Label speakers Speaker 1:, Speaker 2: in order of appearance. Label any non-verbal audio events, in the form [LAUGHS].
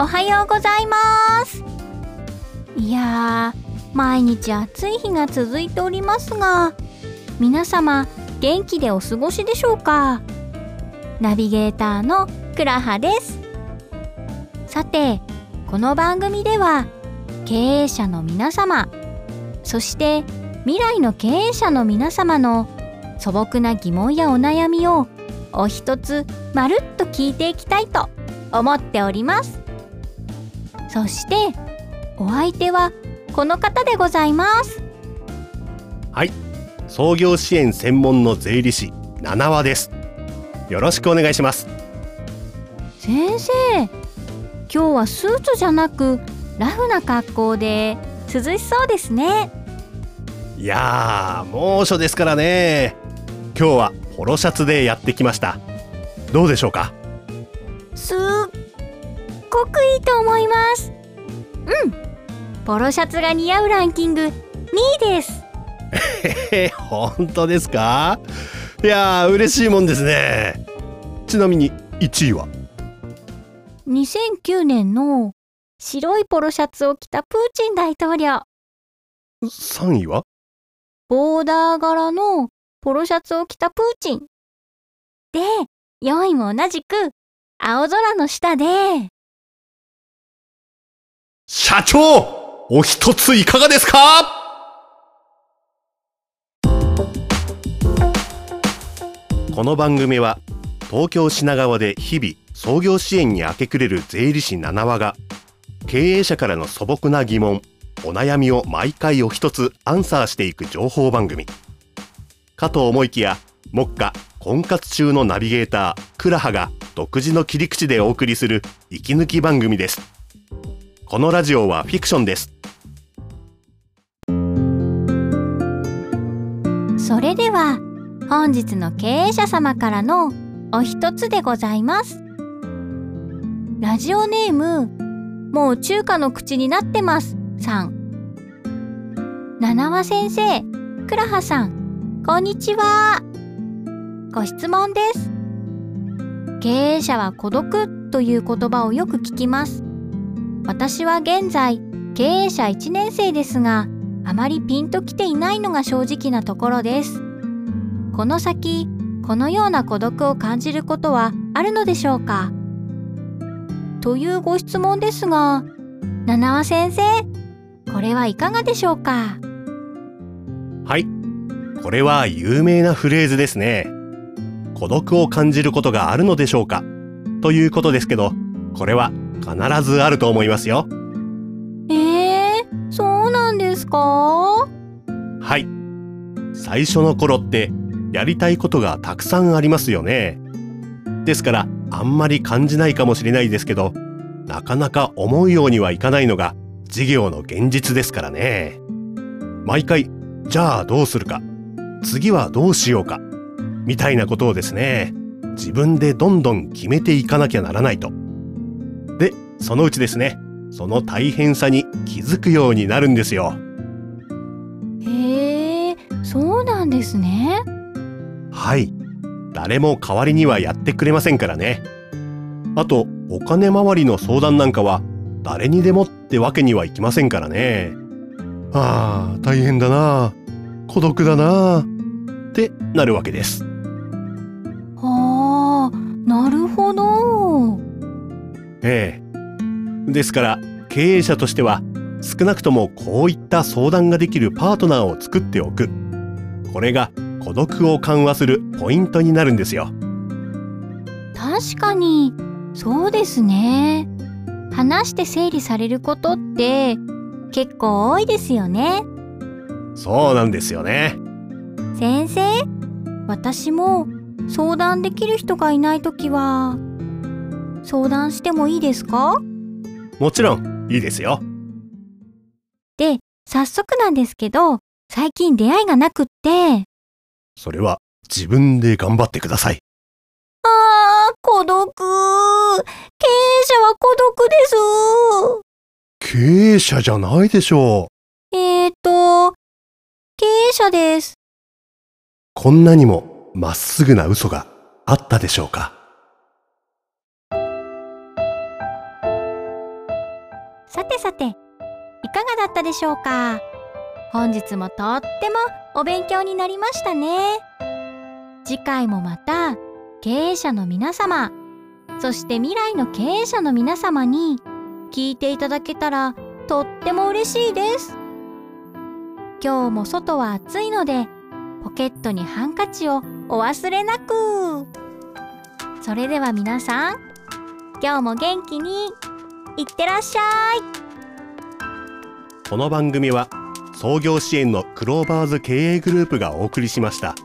Speaker 1: おはようございます。いやー毎日暑い日が続いておりますが皆様元気でお過ごしでしょうか？ナビゲーターのくらはです。さてこの番組では経営者の皆様そして未来の経営者の皆様の素朴な疑問やお悩みをお一つまるっと聞いていきたいと思っております。そしてお相手はこの方でございます。
Speaker 2: はい。創業支援専門の税理士七和です。よろしくお願いします。
Speaker 1: 先生今日はスーツじゃなくラフな格好で涼しそうですね。
Speaker 2: いやー猛暑ですからね。今日はポロシャツでやってきました。どうでしょうか？
Speaker 1: すっごくいいと思います。うん。ポロシャツが似合うランキング2位です。
Speaker 2: え [LAUGHS] 本当ですか？いやー嬉しいもんですね。ちなみに1位は
Speaker 1: ？2009年の白いポロシャツを着たプーチン大統領。
Speaker 2: 3位は？
Speaker 1: ボーダー柄のポロシャツを着たプーチン。で4位も同じく青空の下で
Speaker 2: 社長お一ついかがですか？この番組は東京品川で日々創業支援に明け暮れる税理士七和が経営者からの素朴な疑問お悩みを毎回お一つアンサーしていく情報番組。かと思いきや目下婚活中のナビゲータークラハが独自の切り口でお送りする息抜き番組です。このラジオはフィクションです。
Speaker 1: それでは本日の経営者様からのお一つでございます。ラジオネームもう中華の口になってますさん。七和先生倉葉さんこんにちは。ご質問です。経営者は孤独という言葉をよく聞きます。私は現在経営者1年生ですがあまりピンときていないのが正直なところです。この先このような孤独を感じることはあるのでしょうか？というご質問ですが七和先生これはいかがでしょうか？
Speaker 2: はい。これは有名なフレーズですね。孤独を感じることがあるのでしょうか？ということですけどこれは必ずあると思いますよ。
Speaker 1: えー、そうなんですか？
Speaker 2: はい。最初の頃ってやりたいことがたくさんありますよね。ですからあんまり感じないかもしれないですけどなかなか思うようにはいかないのが事業の現実ですからね。毎回じゃあどうするか次はどうしようかみたいなことをですね自分でどんどん決めていかなきゃならないとでそのうちですね。その大変さに気づくようになるんですよ。
Speaker 1: へえそうなんですね。
Speaker 2: はい。誰も代わりにはやってくれませんからね。あとお金回りの相談なんかは誰にでもってわけにはいきませんからね。ああ大変だな。孤独だな。ってなるわけです。
Speaker 1: はあなるほど
Speaker 2: ええ。ですから経営者としては少なくともこういった相談ができるパートナーを作っておく。これが孤独を緩和するポイントになるんですよ。
Speaker 1: 確かにそうですね。話して整理されることって結構多いですよね。
Speaker 2: そうなんですよね。
Speaker 1: 先生私も相談できる人がいないときは相談してもいいですか？
Speaker 2: もちろんいいですよ。
Speaker 1: で早速なんですけど最近出会いがなくって。
Speaker 2: それは自分で頑張ってください。
Speaker 1: あー孤独。経営者は孤独です。
Speaker 2: 経営者じゃないでしょう。
Speaker 1: えーと経営者です。
Speaker 2: こんなにもまっすぐな嘘があったでしょうか？
Speaker 1: さてさて、いかがだったでしょうか？本日もとってもお勉強になりましたね。次回もまた経営者の皆様、そして未来の経営者の皆様に聞いていただけたらとっても嬉しいです。今日も外は暑いので、ポケットにハンカチをお忘れなく。それでは皆さん、今日も元気にいってらっしゃい。
Speaker 2: この番組は創業支援のクローバーズ経営グループがお送りしました。